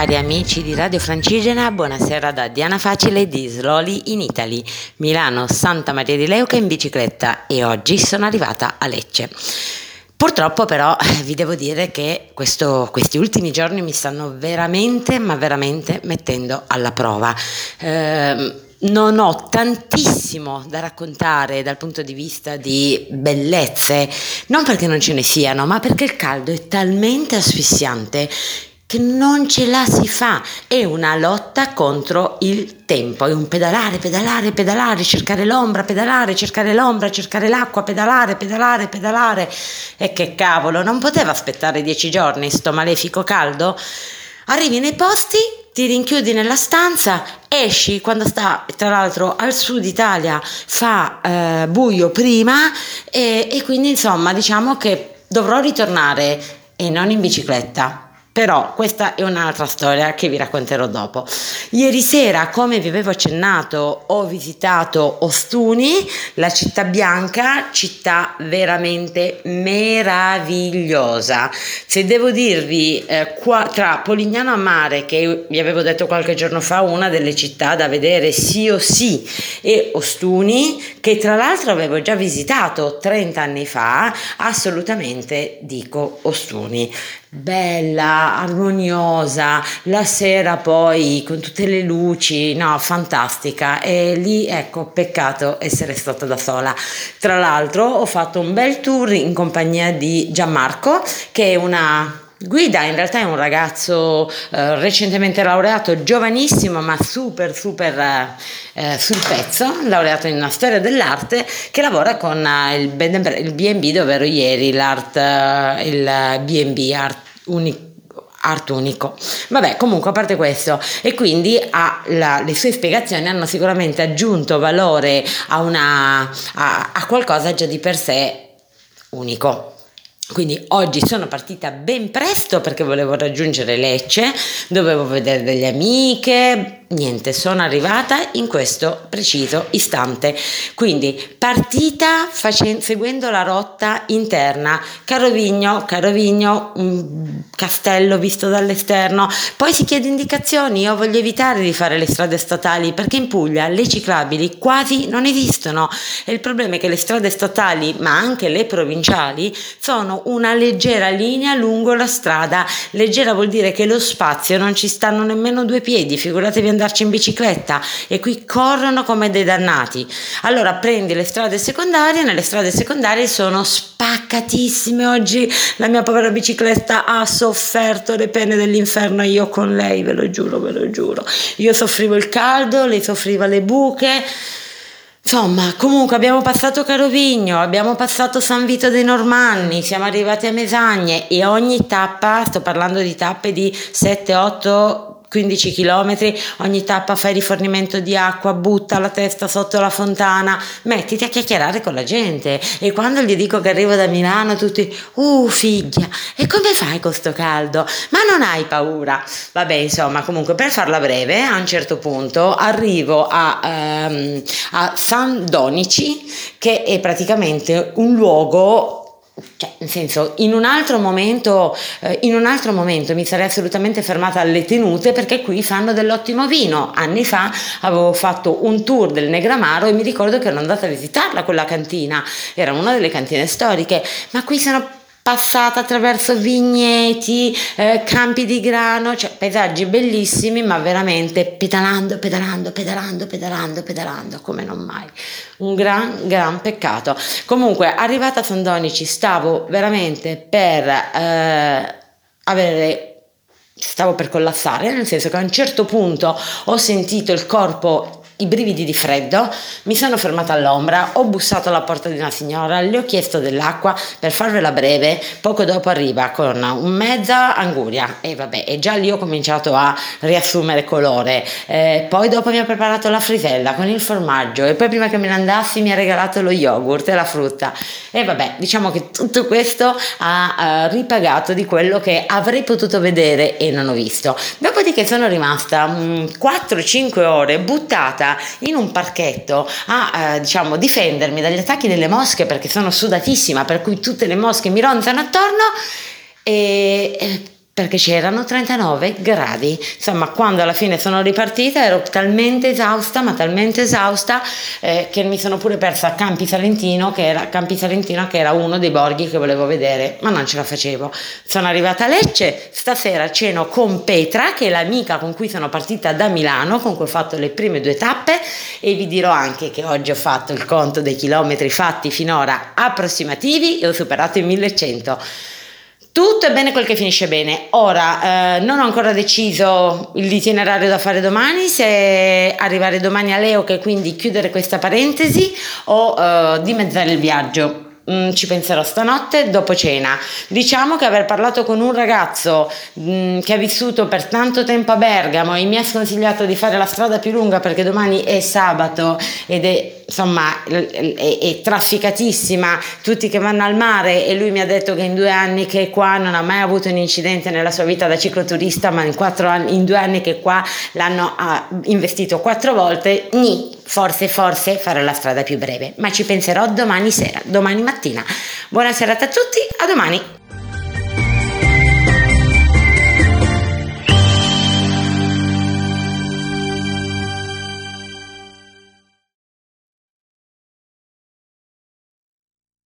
Cari amici di Radio Francigena, buonasera da Diana Facile di Slowly in Italy, Milano, Santa Maria di Leuca in bicicletta e oggi sono arrivata a Lecce. Purtroppo però vi devo dire che questo, questi ultimi giorni mi stanno veramente, ma veramente mettendo alla prova. Eh, non ho tantissimo da raccontare dal punto di vista di bellezze, non perché non ce ne siano, ma perché il caldo è talmente asfissiante che non ce la si fa, è una lotta contro il tempo, è un pedalare, pedalare, pedalare, cercare l'ombra, pedalare, cercare l'ombra, cercare l'acqua, pedalare, pedalare, pedalare. E che cavolo, non poteva aspettare dieci giorni sto malefico caldo? Arrivi nei posti, ti rinchiudi nella stanza, esci quando sta, tra l'altro al sud Italia fa eh, buio prima e, e quindi insomma diciamo che dovrò ritornare e non in bicicletta però questa è un'altra storia che vi racconterò dopo. Ieri sera, come vi avevo accennato, ho visitato Ostuni, la città bianca, città veramente meravigliosa. Se devo dirvi, eh, qua, tra Polignano a Mare, che vi avevo detto qualche giorno fa, una delle città da vedere sì o sì, e Ostuni, che tra l'altro avevo già visitato 30 anni fa, assolutamente dico Ostuni bella, armoniosa, la sera poi con tutte le luci, no, fantastica. E lì, ecco, peccato essere stata da sola. Tra l'altro ho fatto un bel tour in compagnia di Gianmarco, che è una Guida in realtà è un ragazzo eh, recentemente laureato, giovanissimo ma super super eh, eh sul pezzo, laureato in storia dell'arte che lavora con eh, il, B&B dove ero ieri, l'art, eh, il B&B Art Unico art unico. Vabbè, comunque a parte questo, e quindi la, le sue spiegazioni hanno sicuramente aggiunto valore a, una, a, a qualcosa già di per sé unico. Quindi oggi sono partita ben presto perché volevo raggiungere Lecce, dovevo vedere delle amiche, niente, sono arrivata in questo preciso istante. Quindi partita facendo, seguendo la rotta interna, Carovigno, Carovigno, un castello visto dall'esterno, poi si chiede indicazioni, io voglio evitare di fare le strade statali perché in Puglia le ciclabili quasi non esistono e il problema è che le strade statali, ma anche le provinciali, sono una leggera linea lungo la strada. Leggera vuol dire che lo spazio non ci stanno nemmeno due piedi, figuratevi andare andarci in bicicletta e qui corrono come dei dannati. Allora prendi le strade secondarie, nelle strade secondarie sono spaccatissime. Oggi la mia povera bicicletta ha sofferto le pene dell'inferno, io con lei, ve lo giuro, ve lo giuro. Io soffrivo il caldo, lei soffriva le buche. Insomma, comunque abbiamo passato Carovigno, abbiamo passato San Vito dei Normanni, siamo arrivati a Mesagne e ogni tappa, sto parlando di tappe di 7-8 15 km, ogni tappa fai rifornimento di acqua, butta la testa sotto la fontana, mettiti a chiacchierare con la gente e quando gli dico che arrivo da Milano tutti, uh figlia, e come fai con sto caldo? Ma non hai paura? Vabbè, insomma, comunque per farla breve, a un certo punto arrivo a, um, a San Donici, che è praticamente un luogo cioè, nel senso, in un altro momento, eh, in un altro momento mi sarei assolutamente fermata alle tenute perché qui fanno dell'ottimo vino. Anni fa avevo fatto un tour del Negramaro e mi ricordo che ero andata a visitarla quella cantina, era una delle cantine storiche, ma qui sono passata attraverso vigneti, eh, campi di grano, cioè paesaggi bellissimi, ma veramente pedalando, pedalando, pedalando, pedalando, pedalando, come non mai. Un gran, gran peccato. Comunque, arrivata a San Donici, stavo veramente per eh, avere stavo per collassare, nel senso che a un certo punto ho sentito il corpo i brividi di freddo, mi sono fermata all'ombra, ho bussato alla porta di una signora, le ho chiesto dell'acqua, per farvela breve, poco dopo arriva con mezza anguria. E vabbè, e già lì ho cominciato a riassumere colore, eh, poi dopo mi ha preparato la frisella con il formaggio e poi prima che me ne andassi mi ha regalato lo yogurt e la frutta. E vabbè, diciamo che tutto questo ha uh, ripagato di quello che avrei potuto vedere e non ho visto. Dopodiché sono rimasta um, 4-5 ore buttata in un parchetto a eh, diciamo difendermi dagli attacchi delle mosche perché sono sudatissima, per cui tutte le mosche mi ronzano attorno e, e perché c'erano 39 gradi. Insomma, quando alla fine sono ripartita ero talmente esausta, ma talmente esausta eh, che mi sono pure persa a Campi Salentino, che era, Campi Salentino, che era uno dei borghi che volevo vedere, ma non ce la facevo. Sono arrivata a Lecce, stasera ceno con Petra, che è l'amica con cui sono partita da Milano, con cui ho fatto le prime due tappe e vi dirò anche che oggi ho fatto il conto dei chilometri fatti finora approssimativi e ho superato i 1100. Tutto è bene quel che finisce bene. Ora, eh, non ho ancora deciso l'itinerario da fare domani, se arrivare domani a Leo, che quindi chiudere questa parentesi, o eh, dimezzare il viaggio. Mm, ci penserò stanotte dopo cena. Diciamo che aver parlato con un ragazzo mm, che ha vissuto per tanto tempo a Bergamo e mi ha sconsigliato di fare la strada più lunga perché domani è sabato ed è insomma è, è, trafficatissima, tutti che vanno al mare e lui mi ha detto che in due anni che è qua non ha mai avuto un incidente nella sua vita da cicloturista, ma in, anni, in due anni che è qua l'hanno investito quattro volte, ni, forse forse farò la strada più breve, ma ci penserò domani sera, domani mattina. Buona serata a tutti, a domani!